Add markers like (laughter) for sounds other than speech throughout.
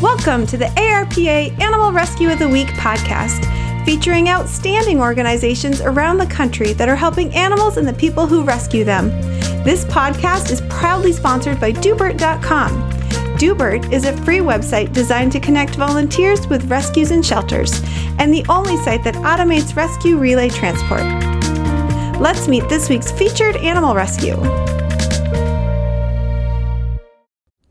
Welcome to the ARPA Animal Rescue of the Week podcast, featuring outstanding organizations around the country that are helping animals and the people who rescue them. This podcast is proudly sponsored by Doobert.com. Dubert is a free website designed to connect volunteers with rescues and shelters, and the only site that automates rescue relay transport. Let's meet this week's featured animal rescue.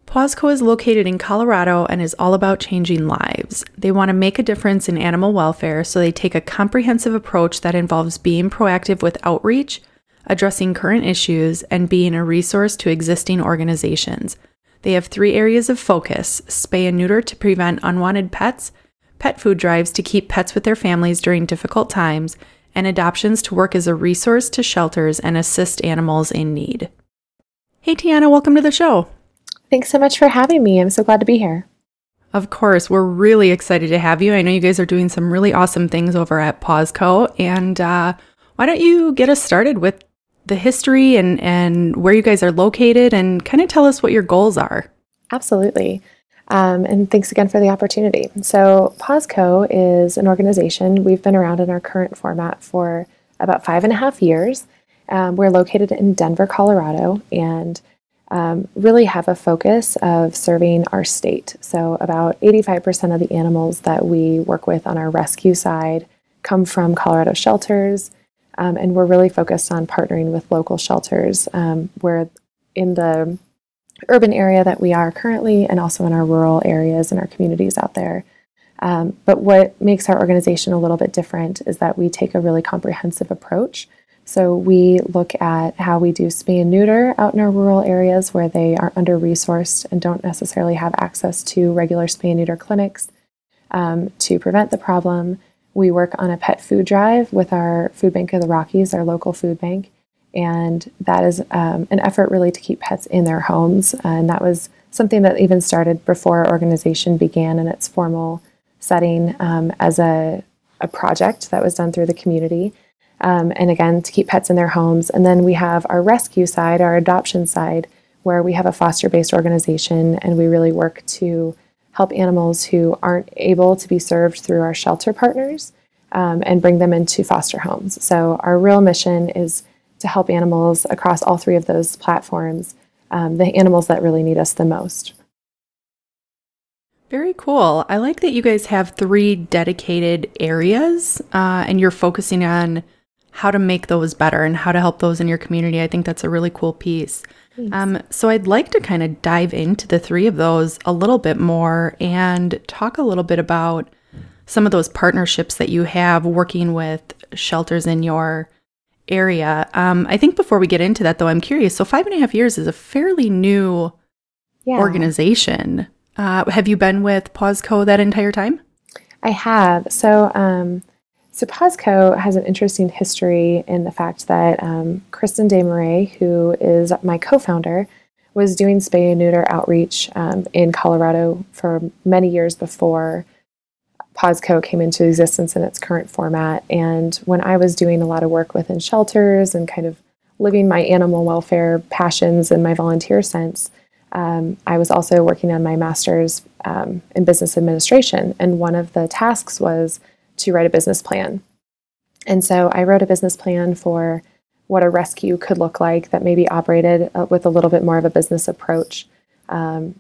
PawsCo is located in Colorado and is all about changing lives. They want to make a difference in animal welfare, so they take a comprehensive approach that involves being proactive with outreach, addressing current issues, and being a resource to existing organizations. They have three areas of focus spay and neuter to prevent unwanted pets, pet food drives to keep pets with their families during difficult times, and adoptions to work as a resource to shelters and assist animals in need. Hey, Tiana, welcome to the show. Thanks so much for having me. I'm so glad to be here. Of course, we're really excited to have you. I know you guys are doing some really awesome things over at PawsCo. And uh, why don't you get us started with the history and, and where you guys are located and kind of tell us what your goals are? Absolutely. Um, and thanks again for the opportunity. So, PawsCo is an organization. We've been around in our current format for about five and a half years. Um, we're located in Denver, Colorado, and um, really have a focus of serving our state. So, about 85% of the animals that we work with on our rescue side come from Colorado shelters, um, and we're really focused on partnering with local shelters. Um, we're in the urban area that we are currently, and also in our rural areas and our communities out there. Um, but what makes our organization a little bit different is that we take a really comprehensive approach. So we look at how we do spay and neuter out in our rural areas where they are under resourced and don't necessarily have access to regular spay and neuter clinics um, to prevent the problem. We work on a pet food drive with our Food Bank of the Rockies, our local food bank, and that is um, an effort really to keep pets in their homes. And that was something that even started before our organization began in its formal setting um, as a, a project that was done through the community. Um, and again, to keep pets in their homes. And then we have our rescue side, our adoption side, where we have a foster based organization and we really work to help animals who aren't able to be served through our shelter partners um, and bring them into foster homes. So, our real mission is to help animals across all three of those platforms, um, the animals that really need us the most. Very cool. I like that you guys have three dedicated areas uh, and you're focusing on how to make those better and how to help those in your community. I think that's a really cool piece. Um, so I'd like to kind of dive into the three of those a little bit more and talk a little bit about some of those partnerships that you have working with shelters in your area. Um, I think before we get into that, though, I'm curious. So five and a half years is a fairly new yeah. organization. Uh, have you been with PawsCo that entire time? I have. So um, so PawsCo has an interesting history in the fact that um, Kristen Desmarais, who is my co-founder, was doing spay and neuter outreach um, in Colorado for many years before PawsCo came into existence in its current format. And when I was doing a lot of work within shelters and kind of living my animal welfare passions and my volunteer sense, um, I was also working on my master's um, in business administration. And one of the tasks was to write a business plan. And so I wrote a business plan for what a rescue could look like that maybe operated uh, with a little bit more of a business approach. Um,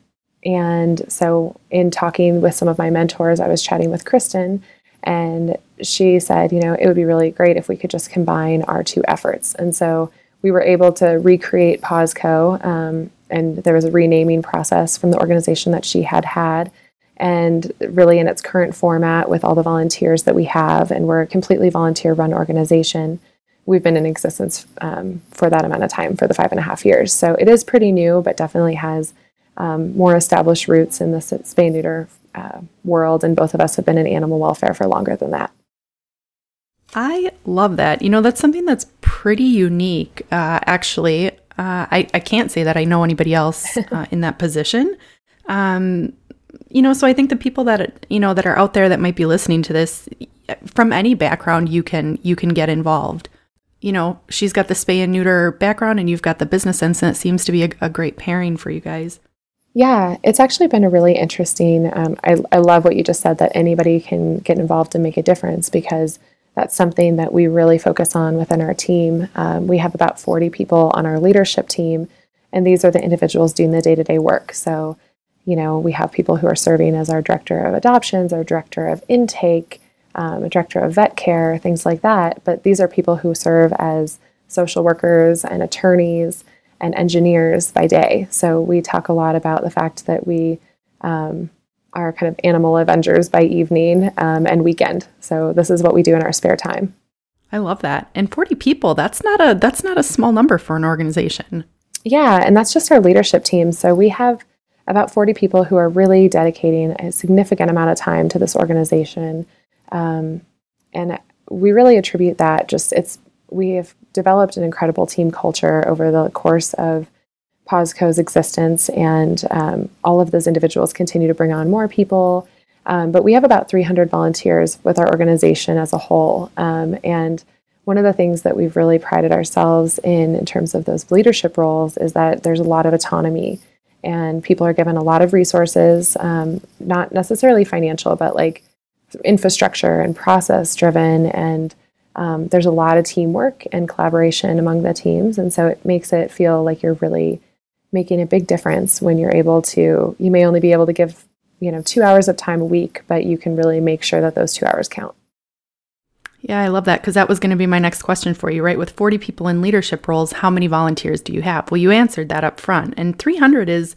and so, in talking with some of my mentors, I was chatting with Kristen, and she said, you know, it would be really great if we could just combine our two efforts. And so, we were able to recreate PawsCo, um, and there was a renaming process from the organization that she had had and really in its current format with all the volunteers that we have, and we're a completely volunteer run organization. We've been in existence um, for that amount of time, for the five and a half years. So it is pretty new, but definitely has um, more established roots in the spay neuter uh, world, and both of us have been in animal welfare for longer than that. I love that. You know, that's something that's pretty unique, uh, actually. Uh, I, I can't say that I know anybody else (laughs) uh, in that position. Um, you know, so I think the people that you know that are out there that might be listening to this from any background, you can you can get involved. You know, she's got the spay and neuter background, and you've got the business sense, and it seems to be a, a great pairing for you guys. Yeah, it's actually been a really interesting. Um, I, I love what you just said that anybody can get involved and make a difference because that's something that we really focus on within our team. Um, we have about 40 people on our leadership team, and these are the individuals doing the day to day work. So, you know, we have people who are serving as our director of adoptions, our director of intake, um, a director of vet care, things like that. But these are people who serve as social workers and attorneys and engineers by day. So we talk a lot about the fact that we um, are kind of animal avengers by evening um, and weekend. So this is what we do in our spare time. I love that. And 40 people, that's not a that's not a small number for an organization. Yeah, and that's just our leadership team. So we have about 40 people who are really dedicating a significant amount of time to this organization. Um, and we really attribute that just it's we have developed an incredible team culture over the course of PawsCo's existence, and um, all of those individuals continue to bring on more people. Um, but we have about 300 volunteers with our organization as a whole. Um, and one of the things that we've really prided ourselves in, in terms of those leadership roles, is that there's a lot of autonomy, and people are given a lot of resources, um, not necessarily financial, but like infrastructure and process driven. And um, there's a lot of teamwork and collaboration among the teams. And so it makes it feel like you're really making a big difference when you're able to you may only be able to give you know two hours of time a week but you can really make sure that those two hours count yeah i love that because that was going to be my next question for you right with 40 people in leadership roles how many volunteers do you have well you answered that up front and 300 is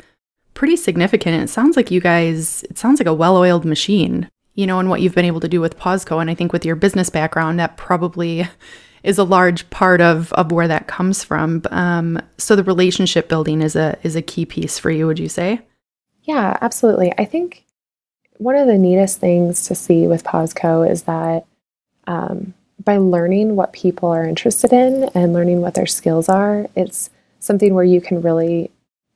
pretty significant it sounds like you guys it sounds like a well-oiled machine you know and what you've been able to do with PawsCo and i think with your business background that probably is a large part of of where that comes from. Um, so the relationship building is a is a key piece for you. Would you say? Yeah, absolutely. I think one of the neatest things to see with PawsCo is that um, by learning what people are interested in and learning what their skills are, it's something where you can really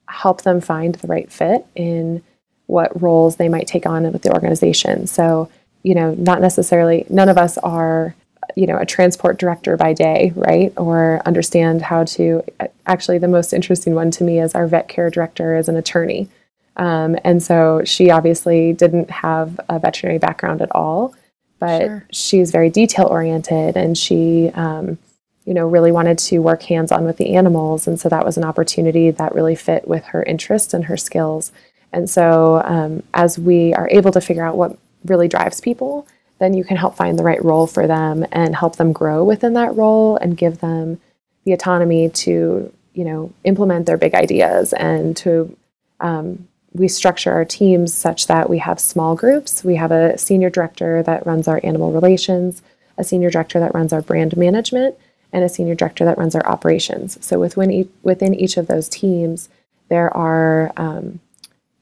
help them find the right fit in what roles they might take on with the organization. So, you know, not necessarily, none of us are you know a transport director by day right? Or understand how to actually the most interesting one to me is our vet care director is an attorney. Um, and so she obviously didn't have a veterinary background at all but sure. she's very detail oriented and she um, you know really wanted to work hands on with the animals and so that was an opportunity that really fit with her interests and her skills and so um, as we are able to figure out what really drives people then you can help find the right role for them and help them grow within that role and give them the autonomy to you know implement their big ideas and to um, we structure our teams such that we have small groups we have a senior director that runs our animal relations a senior director that runs our brand management and a senior director that runs our operations so within each, within each of those teams there are um,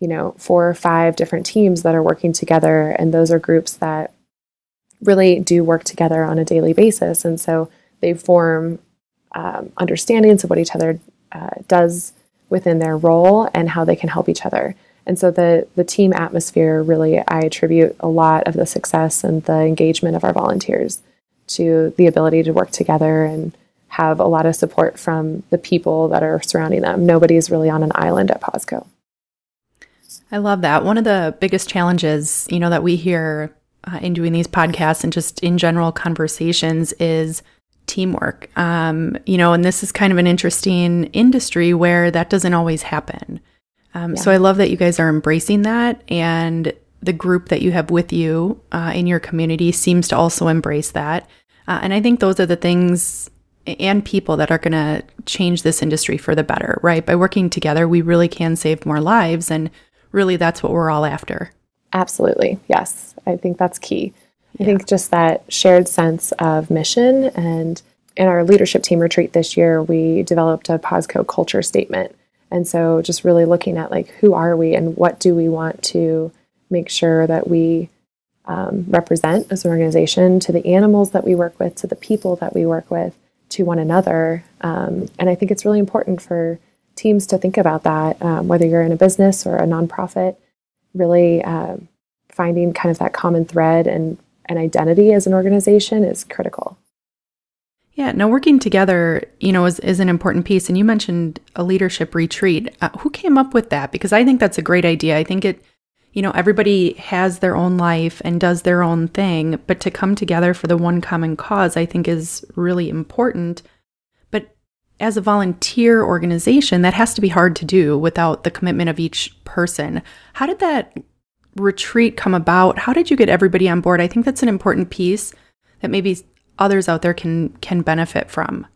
you know four or five different teams that are working together and those are groups that really do work together on a daily basis. And so they form um, understandings of what each other uh, does within their role and how they can help each other. And so the the team atmosphere really I attribute a lot of the success and the engagement of our volunteers to the ability to work together and have a lot of support from the people that are surrounding them. Nobody's really on an island at PawsCo. I love that. One of the biggest challenges, you know, that we hear uh, in doing these podcasts and just in general conversations is teamwork. Um, you know, and this is kind of an interesting industry where that doesn't always happen. Um, yeah. So I love that you guys are embracing that, and the group that you have with you uh, in your community seems to also embrace that. Uh, and I think those are the things and people that are going to change this industry for the better, right? By working together, we really can save more lives, and really, that's what we're all after. Absolutely. Yes. I think that's key. Yeah. I think just that shared sense of mission. And in our leadership team retreat this year, we developed a PawsCo culture statement. And so just really looking at like who are we and what do we want to make sure that we um, represent as an organization to the animals that we work with, to the people that we work with, to one another. Um, and I think it's really important for teams to think about that, um, whether you're in a business or a nonprofit really uh, finding kind of that common thread and an identity as an organization is critical. Yeah, now working together, you know, is, is an important piece. And you mentioned a leadership retreat. Uh, who came up with that? Because I think that's a great idea. I think it, you know, everybody has their own life and does their own thing, but to come together for the one common cause, I think is really important. But as a volunteer organization, that has to be hard to do without the commitment of each person. How did that retreat come about? How did you get everybody on board? I think that's an important piece that maybe others out there can can benefit from?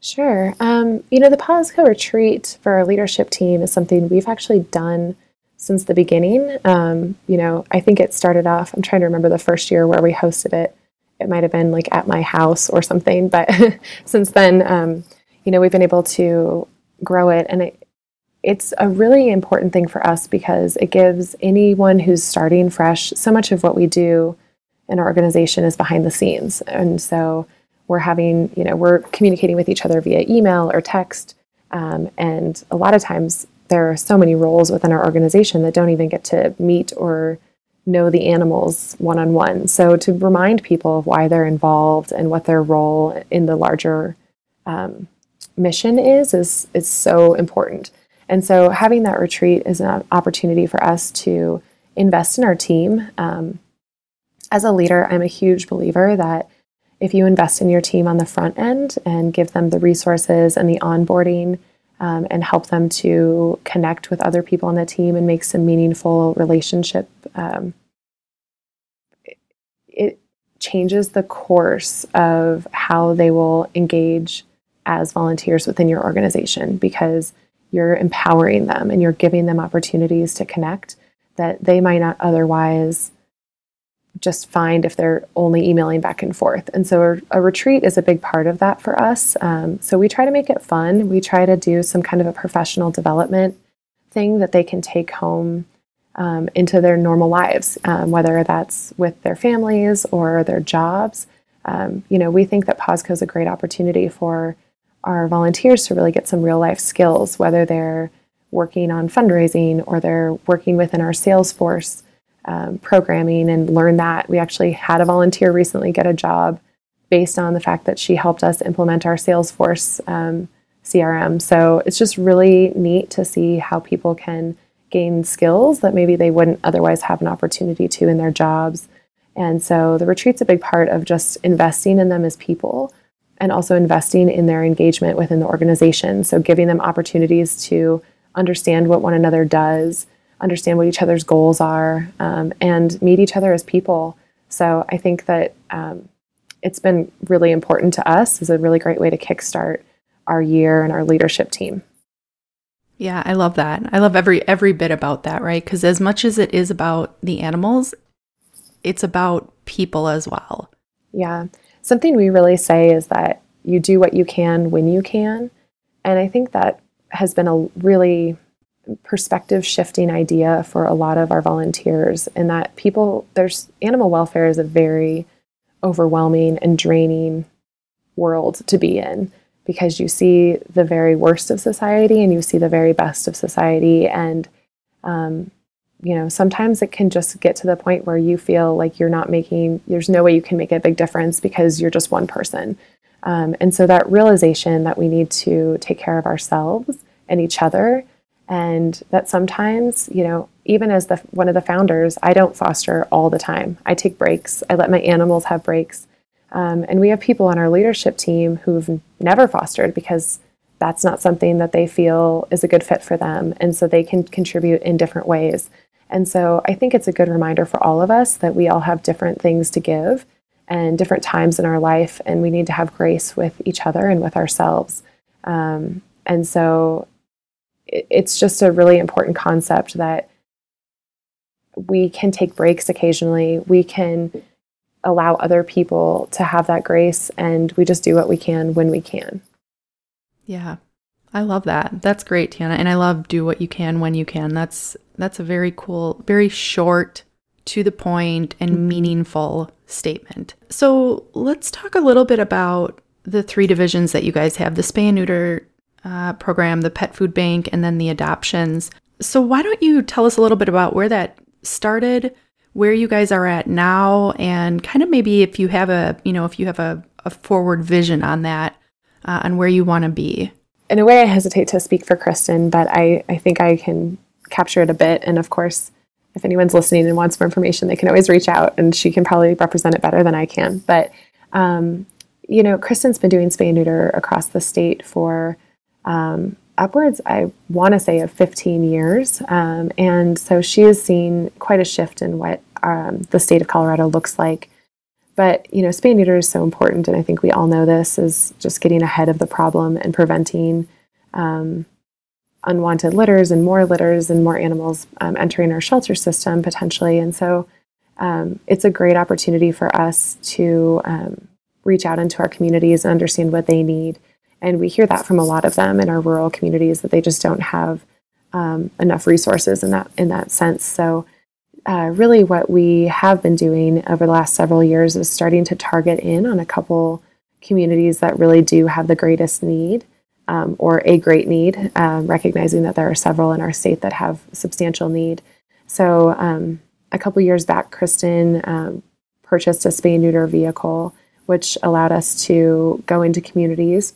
Sure. Um, you know, the PawsCo retreat for our leadership team is something we've actually done since the beginning. Um, you know, I think it started off, I'm trying to remember the first year where we hosted it. It might have been like at my house or something, but (laughs) since then, um, you know, we've been able to grow it. And it, it's a really important thing for us because it gives anyone who's starting fresh so much of what we do in our organization is behind the scenes. And so we're having, you know, we're communicating with each other via email or text. Um, and a lot of times there are so many roles within our organization that don't even get to meet or know the animals one on one. So to remind people of why they're involved and what their role in the larger um, mission is, is is so important. And so having that retreat is an opportunity for us to invest in our team. Um, as a leader, I'm a huge believer that if you invest in your team on the front end and give them the resources and the onboarding um, and help them to connect with other people on the team and make some meaningful relationship, um, it, it changes the course of how they will engage as volunteers within your organization because you're empowering them and you're giving them opportunities to connect that they might not otherwise just find if they're only emailing back and forth. And so a, a retreat is a big part of that for us. Um, so we try to make it fun. We try to do some kind of a professional development thing that they can take home um, into their normal lives, um, whether that's with their families or their jobs. Um, you know, we think that PawsCo is a great opportunity for our volunteers to really get some real life skills, whether they're working on fundraising or they're working within our Salesforce um, programming and learn that. We actually had a volunteer recently get a job based on the fact that she helped us implement our Salesforce um, CRM. So it's just really neat to see how people can gain skills that maybe they wouldn't otherwise have an opportunity to in their jobs. And so the retreat's a big part of just investing in them as people and also investing in their engagement within the organization. So giving them opportunities to understand what one another does, understand what each other's goals are, um, and meet each other as people. So I think that um, it's been really important to us is a really great way to kickstart our year and our leadership team. Yeah, I love that. I love every every bit about that, right? Cuz as much as it is about the animals, it's about people as well. Yeah. Something we really say is that you do what you can when you can. And I think that has been a really perspective shifting idea for a lot of our volunteers in that people there's animal welfare is a very overwhelming and draining world to be in because you see the very worst of society and you see the very best of society and um, you know sometimes it can just get to the point where you feel like you're not making there's no way you can make a big difference because you're just one person. Um, and so that realization that we need to take care of ourselves and each other and that sometimes you know even as the one of the founders i don't foster all the time. I take breaks. I let my animals have breaks. Um, and we have people on our leadership team who've never fostered because that's not something that they feel is a good fit for them. And so they can contribute in different ways and so i think it's a good reminder for all of us that we all have different things to give and different times in our life and we need to have grace with each other and with ourselves um, and so it's just a really important concept that we can take breaks occasionally. We can allow other people to have that grace, and we just do what we can when we can. Yeah. I love that. That's great, Tiana. And I love do what you can when you can. That's that's a very cool, very short, to the point and mm-hmm. meaningful statement. So let's talk a little bit about the three divisions that you guys have the spay and neuter uh, program, the pet food bank, and then the adoptions. So, why don't you tell us a little bit about where that started, where you guys are at now, and kind of maybe if you have a, you know, if you have a, a forward vision on that, uh, on where you want to be? In a way, I hesitate to speak for Kristen, but I, I think I can capture it a bit. And of course, if anyone's listening and wants more information, they can always reach out and she can probably represent it better than I can. But, um, you know, Kristen's been doing spay and neuter across the state for um, upwards, I want to say, of 15 years. Um, and so she has seen quite a shift in what um, the state of Colorado looks like. But, you know, spay and neuter is so important. And I think we all know this is just getting ahead of the problem and preventing um, unwanted litters and more litters and more animals um, entering our shelter system potentially. And so um, it's a great opportunity for us to um, reach out into our communities and understand what they need and we hear that from a lot of them in our rural communities that they just don't have um, enough resources in that in that sense. So, uh, really, what we have been doing over the last several years is starting to target in on a couple communities that really do have the greatest need. Um, or a great need, um, recognizing that there are several in our state that have substantial need. So, um, a couple years back, Kristen um, purchased a spay neuter vehicle, which allowed us to go into communities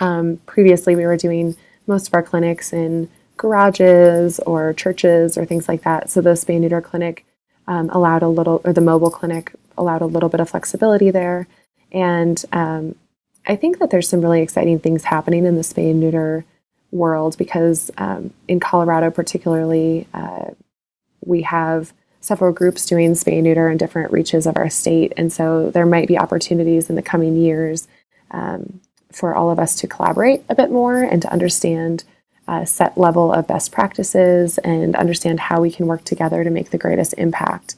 um, previously, we were doing most of our clinics in garages or churches or things like that. So the spay neuter clinic um, allowed a little, or the mobile clinic allowed a little bit of flexibility there. And I think that there's some really exciting things happening in the spay and neuter world because um, in Colorado, particularly, uh, we have several groups doing spay and neuter in different reaches of our state. And so there might be opportunities in the coming years um, for all of us to collaborate a bit more and to understand a set level of best practices and understand how we can work together to make the greatest impact.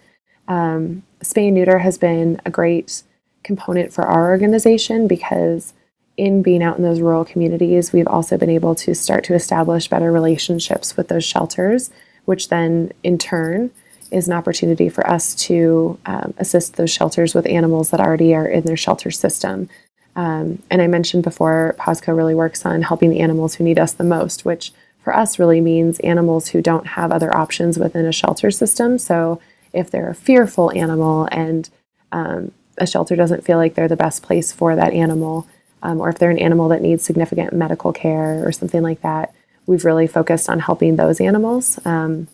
Um, spay and neuter has been a great component for our organization because in being out in those rural communities, we've also been able to start to establish better relationships with those shelters, which then in turn is an opportunity for us to um, assist those shelters with animals that already are in their shelter system. Um, and I mentioned before, PawsCo really works on helping the animals who need us the most, which for us really means animals who don't have other options within a shelter system. So if they're a fearful animal and um, a shelter doesn't feel like they're the best place for that animal, um, or if they're an animal that needs significant medical care or something like that, we've really focused on helping those animals. Um,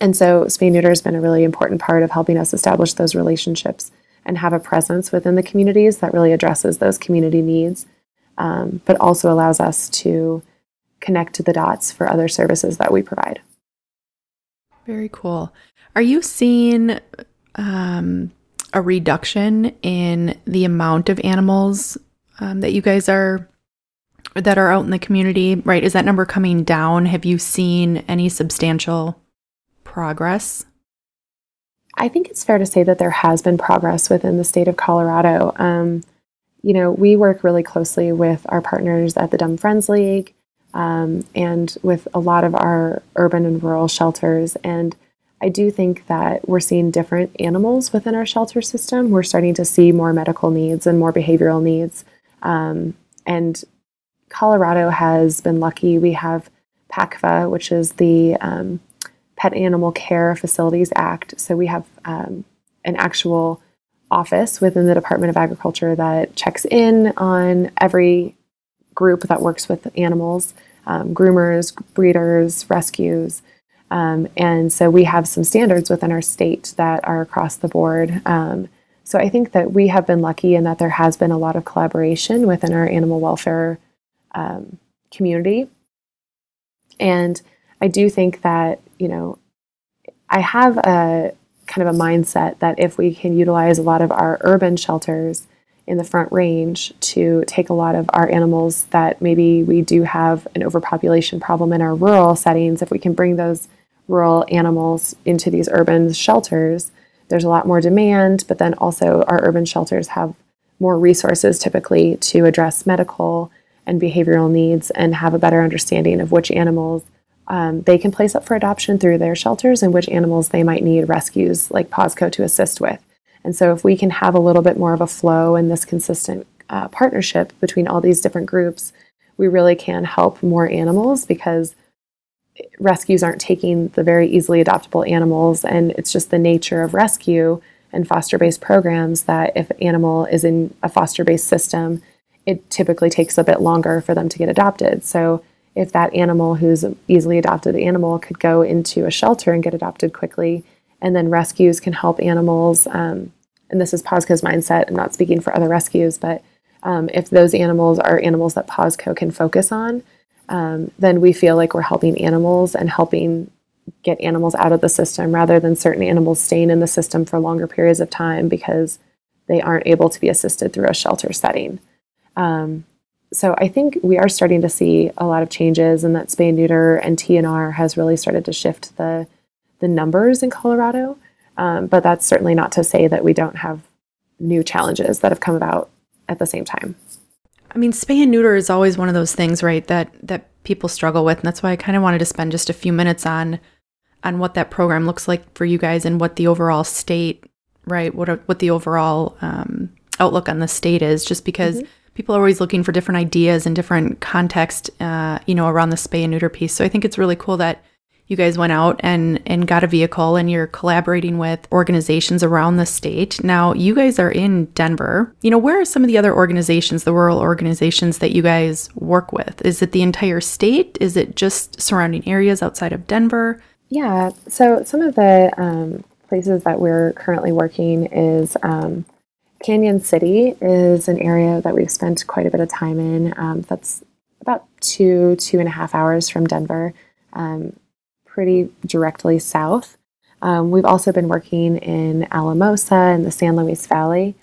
and so spay neuter has been a really important part of helping us establish those relationships and have a presence within the communities that really addresses those community needs, um, but also allows us to connect to the dots for other services that we provide. Very cool. Are you seeing um, a reduction in the amount of animals um, that you guys are that are out in the community? Right? Is that number coming down? Have you seen any substantial progress? I think it's fair to say that there has been progress within the state of Colorado. Um, you know, we work really closely with our partners at the Dumb Friends League um, and with a lot of our urban and rural shelters. And I do think that we're seeing different animals within our shelter system. We're starting to see more medical needs and more behavioral needs. Um, and Colorado has been lucky. We have PACFA, which is the um, Pet Animal Care Facilities Act. So we have um, an actual office within the Department of Agriculture that checks in on every group that works with animals um, groomers, breeders, rescues. Um, and so we have some standards within our state that are across the board. Um, so I think that we have been lucky in that there has been a lot of collaboration within our animal welfare um, community. And I do think that you know, I have a kind of a mindset that if we can utilize a lot of our urban shelters in the front range to take a lot of our animals that maybe we do have an overpopulation problem in our rural settings, if we can bring those rural animals into these urban shelters, there's a lot more demand, but then also our urban shelters have more resources typically to address medical and behavioral needs and have a better understanding of which animals um, they can place up for adoption through their shelters and which animals they might need rescues like PawsCo to assist with. And so, if we can have a little bit more of a flow and this consistent uh, partnership between all these different groups, we really can help more animals because rescues aren't taking the very easily adoptable animals, and it's just the nature of rescue and foster based programs that if an animal is in a foster based system, it typically takes a bit longer for them to get adopted. So if that animal who's an easily adopted animal could go into a shelter and get adopted quickly, and then rescues can help animals. Um, and this is PawsCo's mindset. I'm not speaking for other rescues, but um, if those animals are animals that PawsCo can focus on, um, then we feel like we're helping animals and helping get animals out of the system rather than certain animals staying in the system for longer periods of time because they aren't able to be assisted through a shelter setting. Um, so I think we are starting to see a lot of changes, and that spay neuter and TNR has really started to shift the the numbers in Colorado. Um, but that's certainly not to say that we don't have new challenges that have come about at the same time. I mean, spay and neuter is always one of those things, right? That that people struggle with, and that's why I kind of wanted to spend just a few minutes on on what that program looks like for you guys and what the overall state, right? What what the overall um, outlook on the state is, just because. Mm-hmm. People are always looking for different ideas and different context, uh, you know, around the spay and neuter piece. So I think it's really cool that you guys went out and and got a vehicle and you're collaborating with organizations around the state. Now, you guys are in Denver. You know, where are some of the other organizations, the rural organizations that you guys work with? Is it the entire state? Is it just surrounding areas outside of Denver? Yeah. So some of the um, places that we're currently working is um, Cañon City is an area that we've spent quite a bit of time in. Um, that's about two two and a half hours from Denver. Um, pretty directly south. Um, we've also been working in Alamosa and the San Luis Valley.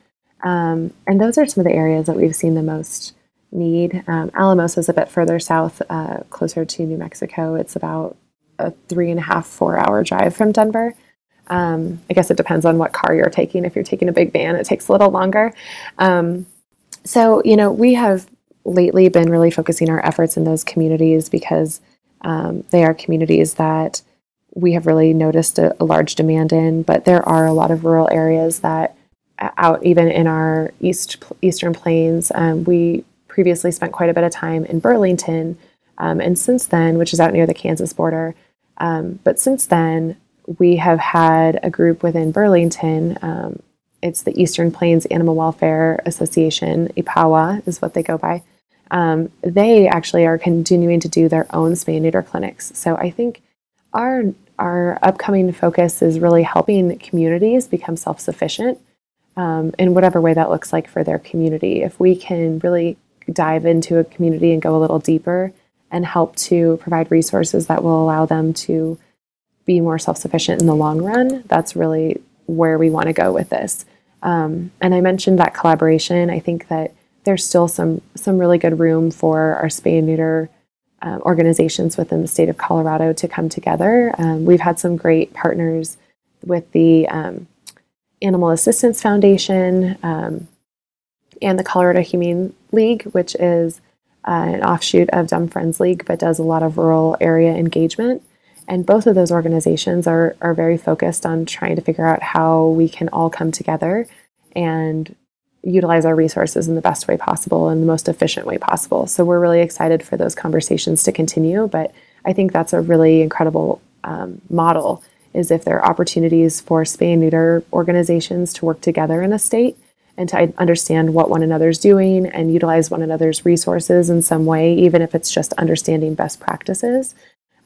Um, and those are some of the areas that we've seen the most need. Um, Alamosa is a bit further south, uh, closer to New Mexico. It's about a three and a half, four hour drive from Denver. Um, I guess it depends on what car you're taking. If you're taking a big van, it takes a little longer. Um, so, you know, we have lately been really focusing our efforts in those communities because um, they are communities that we have really noticed a, a, large demand in, but there are a lot of rural areas that out even in our east eastern plains. Um, we previously spent quite a bit of time in Burlington, um, and since then, which is out near the Kansas border, um, but since then we have had a group within Burlington. Um, it's the Eastern Plains Animal Welfare Association, EPAWA is what they go by um, they actually are continuing to do their own spay neuter clinics. So I think our our upcoming focus is really helping communities become self sufficient um, in whatever way that looks like for their community. If we can really dive into a community and go a little deeper and help to provide resources that will allow them to be more self sufficient in the long run, that's really where we want to go with this. Um, and I mentioned that collaboration. I think that there's still some some really good room for our spay and neuter um, organizations within the state of Colorado to come together. Um, we've had some great partners with the um, Animal Assistance Foundation um, and the Colorado Humane League, which is uh, an offshoot of Dumb Friends League, but does a lot of rural area engagement. And both of those organizations are, are very focused on trying to figure out how we can all come together and utilize our resources in the best way possible and the most efficient way possible. So we're really excited for those conversations to continue. But I think that's a really incredible um, model. Is if there are opportunities for spay and neuter organizations to work together in a state and to understand what one another's doing and utilize one another's resources in some way, even if it's just understanding best practices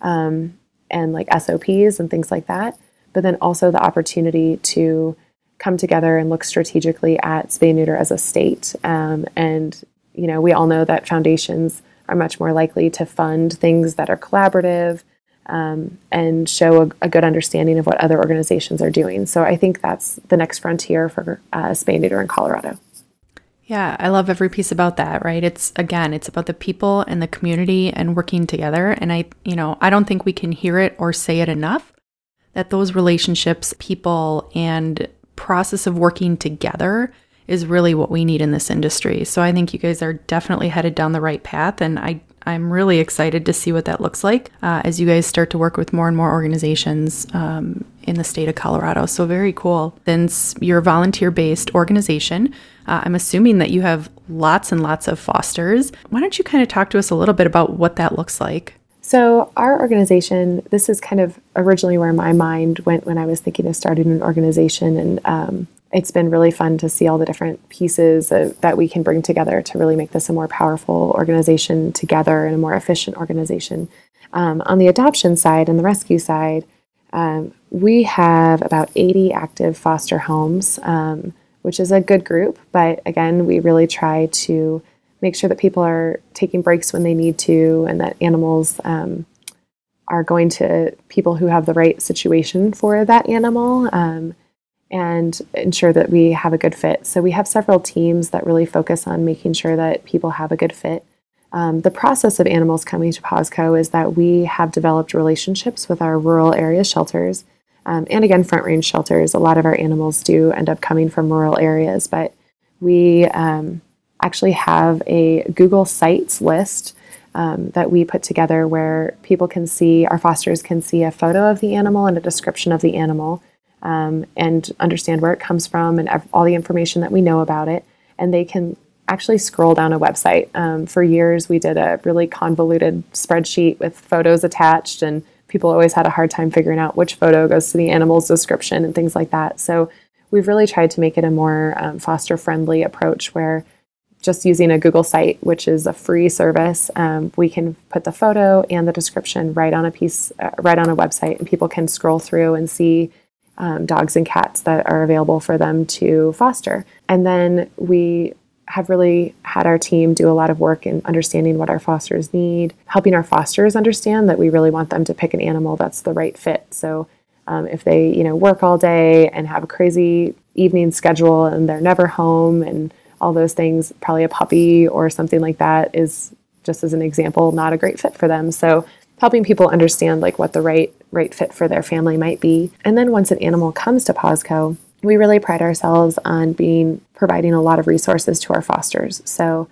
um, and like SOPs and things like that. But then also the opportunity to come together and look strategically at spay neuter as a state. Um, and you know, we all know that foundations are much more likely to fund things that are collaborative um, and show a, a, good understanding of what other organizations are doing. So I think that's the next frontier for uh, spay neuter in Colorado. Yeah, I love every piece about that, right? It's again, it's about the people and the community and working together. And I, you know, I don't think we can hear it or say it enough that those relationships, people, and process of working together is really what we need in this industry. So I think you guys are definitely headed down the right path, and I I'm really excited to see what that looks like uh, as you guys start to work with more and more organizations um, in the state of Colorado. So very cool. Since you're a volunteer-based organization, uh, I'm assuming that you have lots and lots of fosters. Why don't you kind of talk to us a little bit about what that looks like? So, our organization, this is kind of originally where my mind went when I was thinking of starting an organization. And um, it's been really fun to see all the different pieces that we can bring together to really make this a more powerful organization together and a more efficient organization. Um, on the adoption side and the rescue side, um, we have about 80 active foster homes, um, which is a good group. But again, we really try to make sure that people are taking breaks when they need to and that animals um, are going to people who have the right situation for that animal um, and ensure that we have a good fit. So we have several teams that really focus on making sure that people have a good fit. Um, the process of animals coming to PawsCo is that we have developed relationships with our rural area shelters. Um, and again, front range shelters. A lot of our animals do end up coming from rural areas, but we um, actually have a Google Sites list um, that we put together where people can see, our fosters can see a photo of the animal and a description of the animal um, and understand where it comes from and all the information that we know about it. And they can actually scroll down a website. Um, for years, we did a really convoluted spreadsheet with photos attached, and people always had a hard time figuring out which photo goes to the animal's description and things like that. So we've really tried to make it a more um, foster friendly approach where just using a Google site, which is a free service, um, we can put the photo and the description right on a piece, uh, right on a website, and people can scroll through and see um, dogs and cats that are available for them to foster. And then we have really had our team do a lot of work in understanding what our fosters need, helping our fosters understand that we really want them to pick an animal that's the right fit. So um, if they, you know, work all day and have a crazy evening schedule and they're never home and all those things, probably a puppy or something like that is just as an example not a great fit for them. So helping people understand like what the right right fit for their family might be. And then once an animal comes to PawsCo, we really pride ourselves on being providing a lot of resources to our fosters. So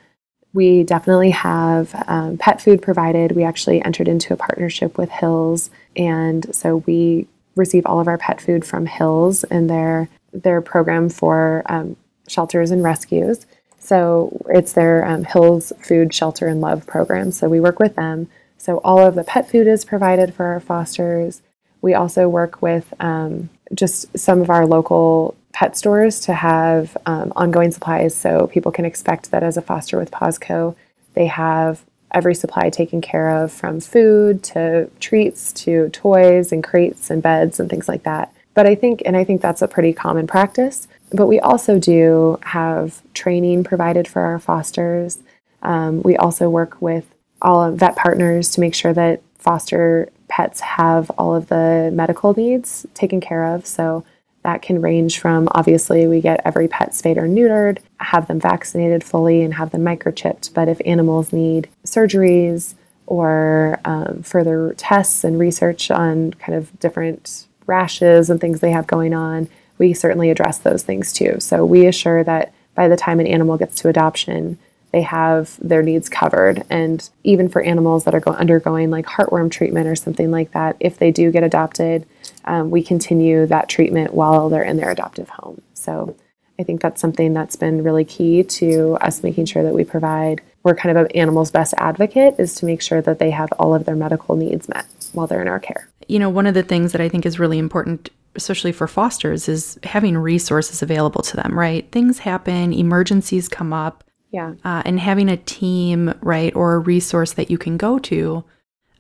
we definitely have um, pet food provided. We actually entered into a partnership with Hills, and so we receive all of our pet food from Hills and their their program for um, shelters and rescues. So it's their um, Hills Food Shelter and Love program. So we work with them. So all of the pet food is provided for our fosters. We also work with um, just some of our local pet stores to have um, ongoing supplies so people can expect that as a foster with PawsCo, they have every supply taken care of from food to treats to toys and crates and beds and things like that. But I think, and I think that's a pretty common practice. But we also do have training provided for our fosters. Um, we also work with all vet partners to make sure that foster pets have all of the medical needs taken care of. So that can range from obviously we get every pet spayed or neutered, have them vaccinated fully, and have them microchipped. But if animals need surgeries or um, further tests and research on kind of different rashes and things they have going on, we certainly address those things too. So we assure that by the time an animal gets to adoption, they have their needs covered. And even for animals that are go- undergoing like heartworm treatment or something like that, if they do get adopted, um, we continue that treatment while they're in their adoptive home. So I think that's something that's been really key to us making sure that we provide. We're kind of an animal's best advocate is to make sure that they have all of their medical needs met while they're in our care. You know, one of the things that I think is really important especially for fosters is having resources available to them, right? Things happen, emergencies come up, yeah. Uh, and having a team, right, or a resource that you can go to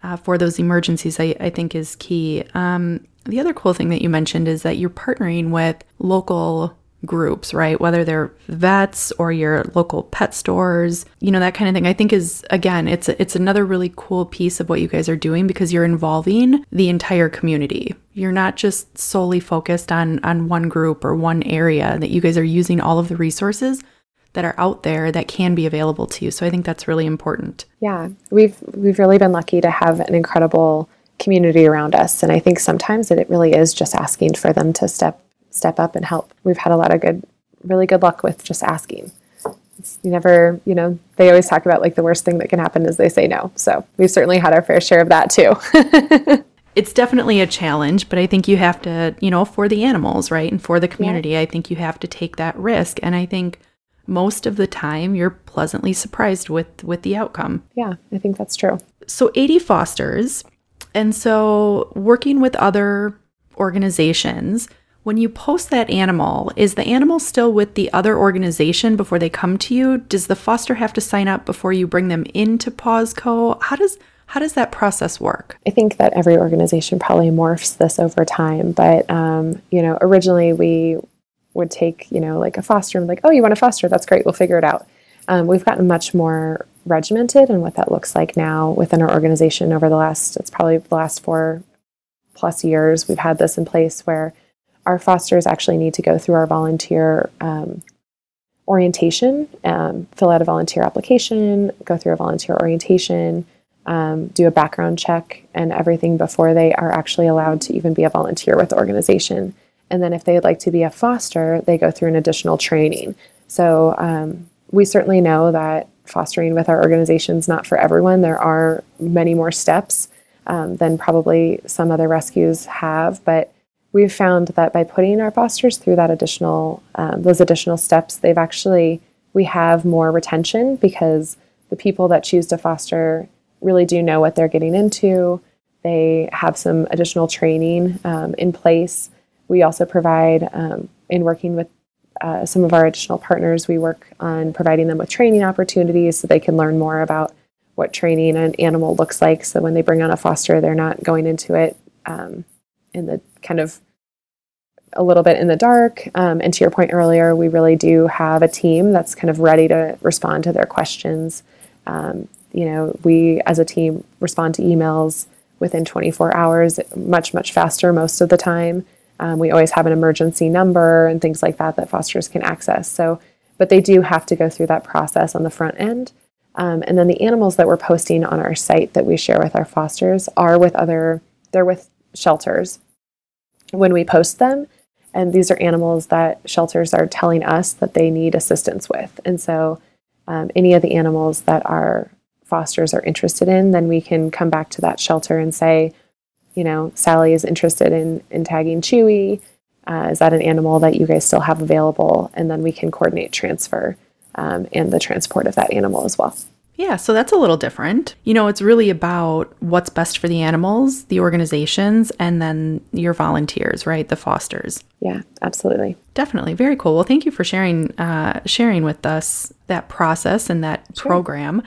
uh, for those emergencies, I, I think is key. Um, the other cool thing that you mentioned is that you're partnering with local groups, right? Whether they're vets or your local pet stores, you know, that kind of thing. I think is again, it's it's another really cool piece of what you guys are doing because you're involving the entire community. You're not just solely focused on on one group or one area that you guys are using all of the resources that are out there that can be available to you. So I think that's really important. Yeah, we've we've really been lucky to have an incredible community around us, and I think sometimes it really is just asking for them to step step up and help. We've had a lot of good, really good luck with just asking. It's, you never, you know, they always talk about like the worst thing that can happen is they say no. So we've certainly had our fair share of that too. (laughs) it's definitely a challenge, but I think you have to, you know, for the animals, right? And for the community, yeah. I think you have to take that risk. And I think most of the time you're pleasantly surprised with with the outcome. Yeah, I think that's true. so 80 fosters. And so working with other organizations, when you post that animal, is the animal still with the other organization before they come to you? Does the foster have to sign up before you bring them into PawsCo? How does how does that process work? I think that every organization probably morphs this over time, but um, you know, originally we would take you know like a foster and like, oh, you want a foster? That's great. We'll figure it out. Um, we've gotten much more regimented and what that looks like now within our organization over the last it's probably the last four plus years we've had this in place where our fosters actually need to go through our volunteer um, orientation, um, fill out a volunteer application, go through a volunteer orientation, um, do a background check, and everything before they are actually allowed to even be a volunteer with the organization. And then if they'd like to be a foster, they go through an additional training. So um, we certainly know that fostering with our organization is not for everyone. There are many more steps um, than probably some other rescues have, but we've found that by putting our fosters through that additional um, those additional steps they've actually we have more retention because the people that choose to foster really do know what they're getting into. They have some additional training um, in place. We also provide um, in working with uh, some of our additional partners we work on providing them with training opportunities so they can learn more about what training an animal looks like. So when they bring on a foster they're not going into it um, in the kind of a little bit in the dark. Um, and to your point earlier, we really do have a team that's kind of ready to respond to their questions. Um, you know, we as a team respond to emails within 24 hours, much, much faster most of the time. Um, we always have an emergency number and things like that that fosters can access. So, but they do have to go through that process on the front end. Um, and then the animals that we're posting on our site that we share with our fosters are with other, they're with shelters when we post them. And these are animals that shelters are telling us that they need assistance with. And so, um, any of the animals that our fosters are interested in, then we can come back to that shelter and say, you know, Sally is interested in, in tagging Chewy. Uh, is that an animal that you guys still have available? And then we can coordinate transfer um, and the transport of that animal as well. Yeah, so that's a little different. You know, it's really about what's best for the animals, the organizations, and then your volunteers, right? The fosters. Yeah, absolutely. Definitely, very cool. Well, thank you for sharing uh, sharing with us that process and that sure. program.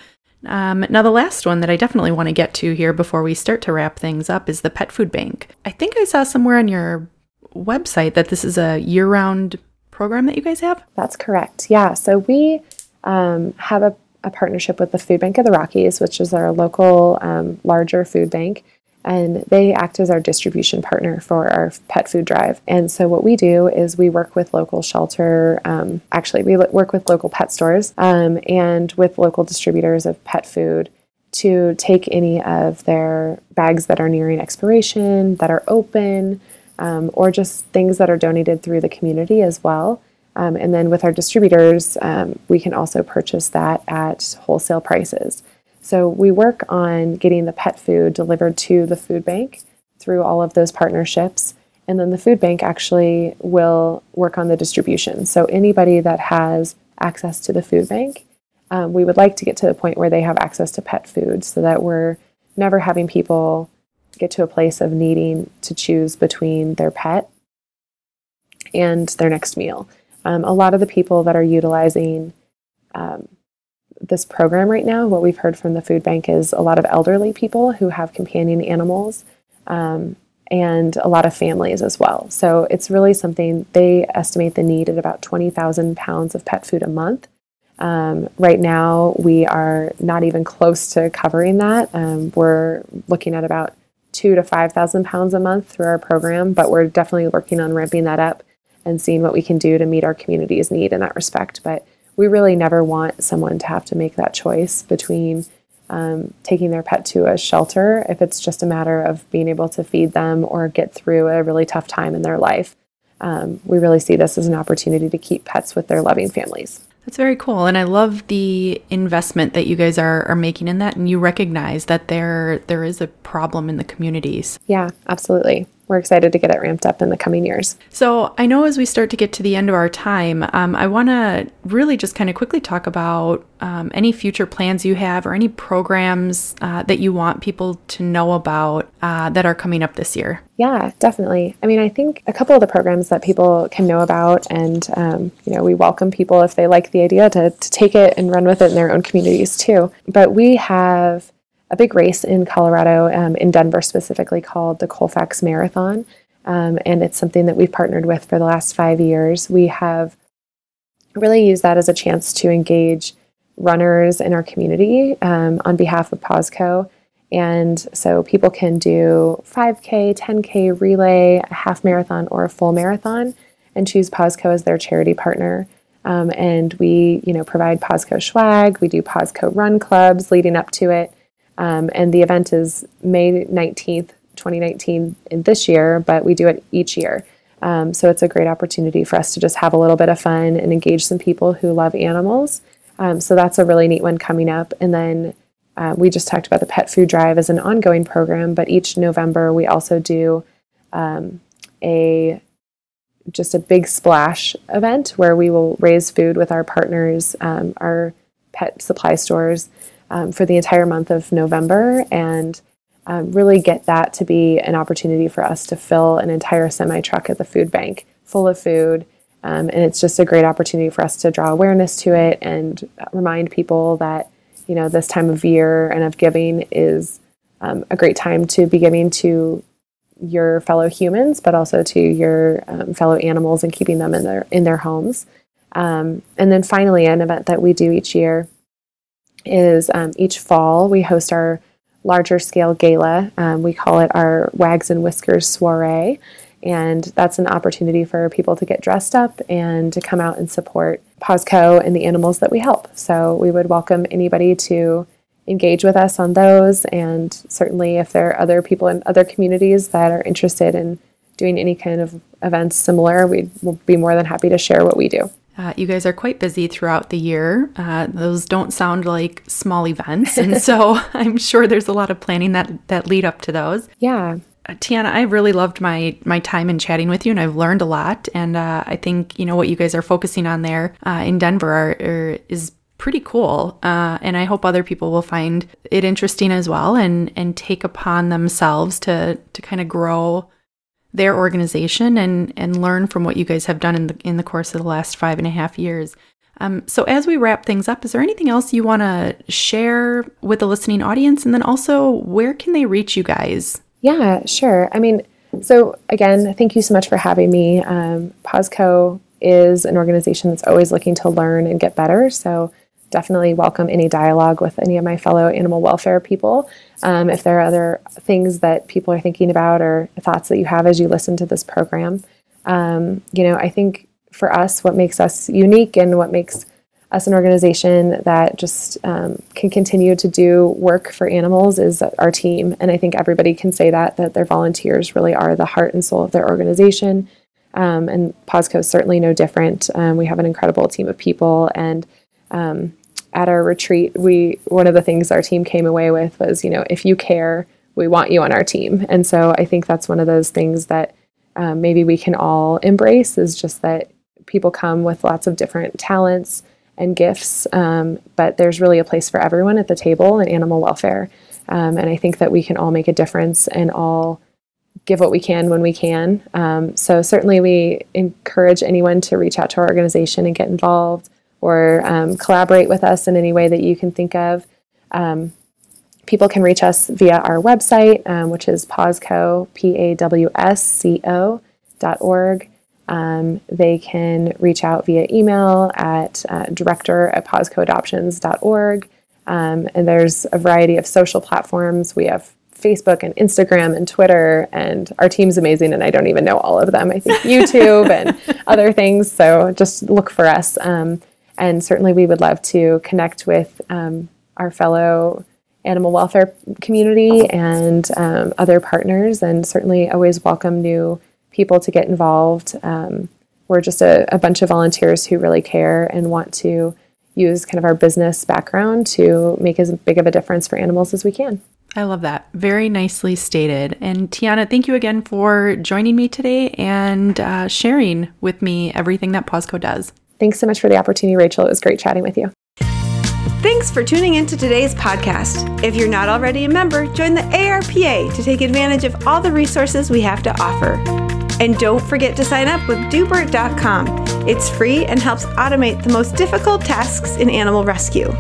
Um, now, the last one that I definitely want to get to here before we start to wrap things up is the pet food bank. I think I saw somewhere on your website that this is a year round program that you guys have. That's correct. Yeah. So we um, have a a partnership with the Food Bank of the Rockies, which is our local um, larger food bank. And they act as our distribution partner for our pet food drive. And so, what we do is we work with local shelter, um, actually, we work with local pet stores um, and with local distributors of pet food to take any of their bags that are nearing expiration, that are open, um, or just things that are donated through the community as well um, and then with our distributors, um, we can also purchase that at wholesale prices. So we work on getting the pet food delivered to the food bank through all of those partnerships. And then the food bank actually will work on the distribution. So anybody that has access to the food bank, um, we would like to get to the point where they have access to pet food so that we're never having people get to a place of needing to choose between their pet and their next meal. Um, a lot of the people that are utilizing um, this program right now, what we've heard from the food bank is a lot of elderly people who have companion animals um, and a lot of families as well. So it's really something they estimate the need at about 20,000 pounds of pet food a month. Um, right now, we are not even close to covering that. Um, we're looking at about two to 5,000 pounds a month through our program, but we're definitely working on ramping that up and seeing what we can do to meet our community's need in that respect. But we really never want someone to have to make that choice between um, taking their pet to a shelter if it's just a matter of being able to feed them or get through a really tough time in their life. Um, we really see this as an opportunity to keep pets with their loving families. That's very cool. And I love the investment that you guys are, are making in that and you recognize that there there is a problem in the communities. Yeah, absolutely. We're excited to get it ramped up in the coming years. So, I know as we start to get to the end of our time, um, I want to really just kind of quickly talk about um, any future plans you have or any programs uh, that you want people to know about uh, that are coming up this year. Yeah, definitely. I mean, I think a couple of the programs that people can know about, and um, you know, we welcome people if they like the idea to, to take it and run with it in their own communities too. But we have a big race in Colorado, um, in Denver specifically, called the Colfax Marathon. Um, and it's something that we've partnered with for the last five years. We have really used that as a chance to engage runners in our community um, on behalf of PawsCo. And so people can do 5K, 10K relay, a half marathon, or a full marathon, and choose PawsCo as their charity partner. Um, and we, you know, provide PawsCo swag. We do PawsCo run clubs leading up to it. Um, and the event is May 19th, 2019 in this year, but we do it each year. Um, so it's a great opportunity for us to just have a little bit of fun and engage some people who love animals. Um, so that's a really neat one coming up. And then uh, we just talked about the pet food drive as an ongoing program, but each November we also do um, a just a big splash event where we will raise food with our partners, um, our pet supply stores, um, for the entire month of November and um, really get that to be an opportunity for us to fill an entire semi truck at the food bank full of food. Um, and it's just a great opportunity for us to draw awareness to it and remind people that, you know, this time of year and of giving is um, a great time to be giving to your fellow humans, but also to your um, fellow animals and keeping them in their in their homes. Um, and then finally, an event that we do each year is um, each fall we host our larger scale gala. Um, we call it our Wags and Whiskers soiree. And that's an opportunity for people to get dressed up and to come out and support PawsCo and the animals that we help. So we would welcome anybody to engage with us on those. And certainly, if there are other people in other communities that are interested in doing any kind of events similar, we will be more than happy to share what we do. Uh, you guys are quite busy throughout the year. Uh, those don't sound like small events, and so (laughs) (laughs) I'm sure there's a lot of planning that that lead up to those. Yeah. Uh, Tiana, I really loved my my time in chatting with you, and I've learned a lot. And uh, I think you know what you guys are focusing on there uh, in Denver are, are, is pretty cool. Uh, and I hope other people will find it interesting as well, and and take upon themselves to to kind of grow their organization and and learn from what you guys have done in the in the course of the last five and a half years. Um, so as we wrap things up, is there anything else you want to share with the listening audience, and then also where can they reach you guys? Yeah, sure. I mean, so again, thank you so much for having me. Um, PawsCo is an organization that's always looking to learn and get better. So definitely welcome any dialogue with any of my fellow animal welfare people. Um, if there are other things that people are thinking about or thoughts that you have as you listen to this program, um, you know, I think for us, what makes us unique and what makes us an organization that just um, can continue to do work for animals is our team. And I think everybody can say that, that their volunteers really are the heart and soul of their organization. Um, and PawsCo is certainly no different. Um, we have an incredible team of people and um, at our retreat, we one of the things our team came away with was, you know, if you care, we want you on our team. And so I think that's one of those things that um, maybe we can all embrace is just that people come with lots of different talents and gifts, um, but there's really a place for everyone at the table in animal welfare. Um, and I think that we can all make a difference and all give what we can when we can. Um, so certainly we encourage anyone to reach out to our organization and get involved or um, collaborate with us in any way that you can think of. Um, people can reach us via our website, um, which is PawsCo, P A W S C O dot org. Um, they can reach out via email at uh, director at pawscoadoptions.org. Um, and there's a variety of social platforms. We have Facebook and Instagram and Twitter, and our team's amazing, and I don't even know all of them. I think (laughs) YouTube and other things. So just look for us. Um, and certainly, we would love to connect with um, our fellow animal welfare community and um, other partners, and certainly always welcome new people to get involved. Um, we're just a, a, bunch of volunteers who really care and want to use kind of our business background to make as big of a difference for animals as we can. I love that. Very nicely stated. And Tiana, thank you again for joining me today and uh, sharing with me everything that PawsCo does. Thanks so much for the opportunity, Rachel. It was great chatting with you. Thanks for tuning in to today's podcast. If you're not already a member, join the ARPA to take advantage of all the resources we have to offer. And don't forget to sign up with doobert.com. It's free and helps automate the most difficult tasks in animal rescue.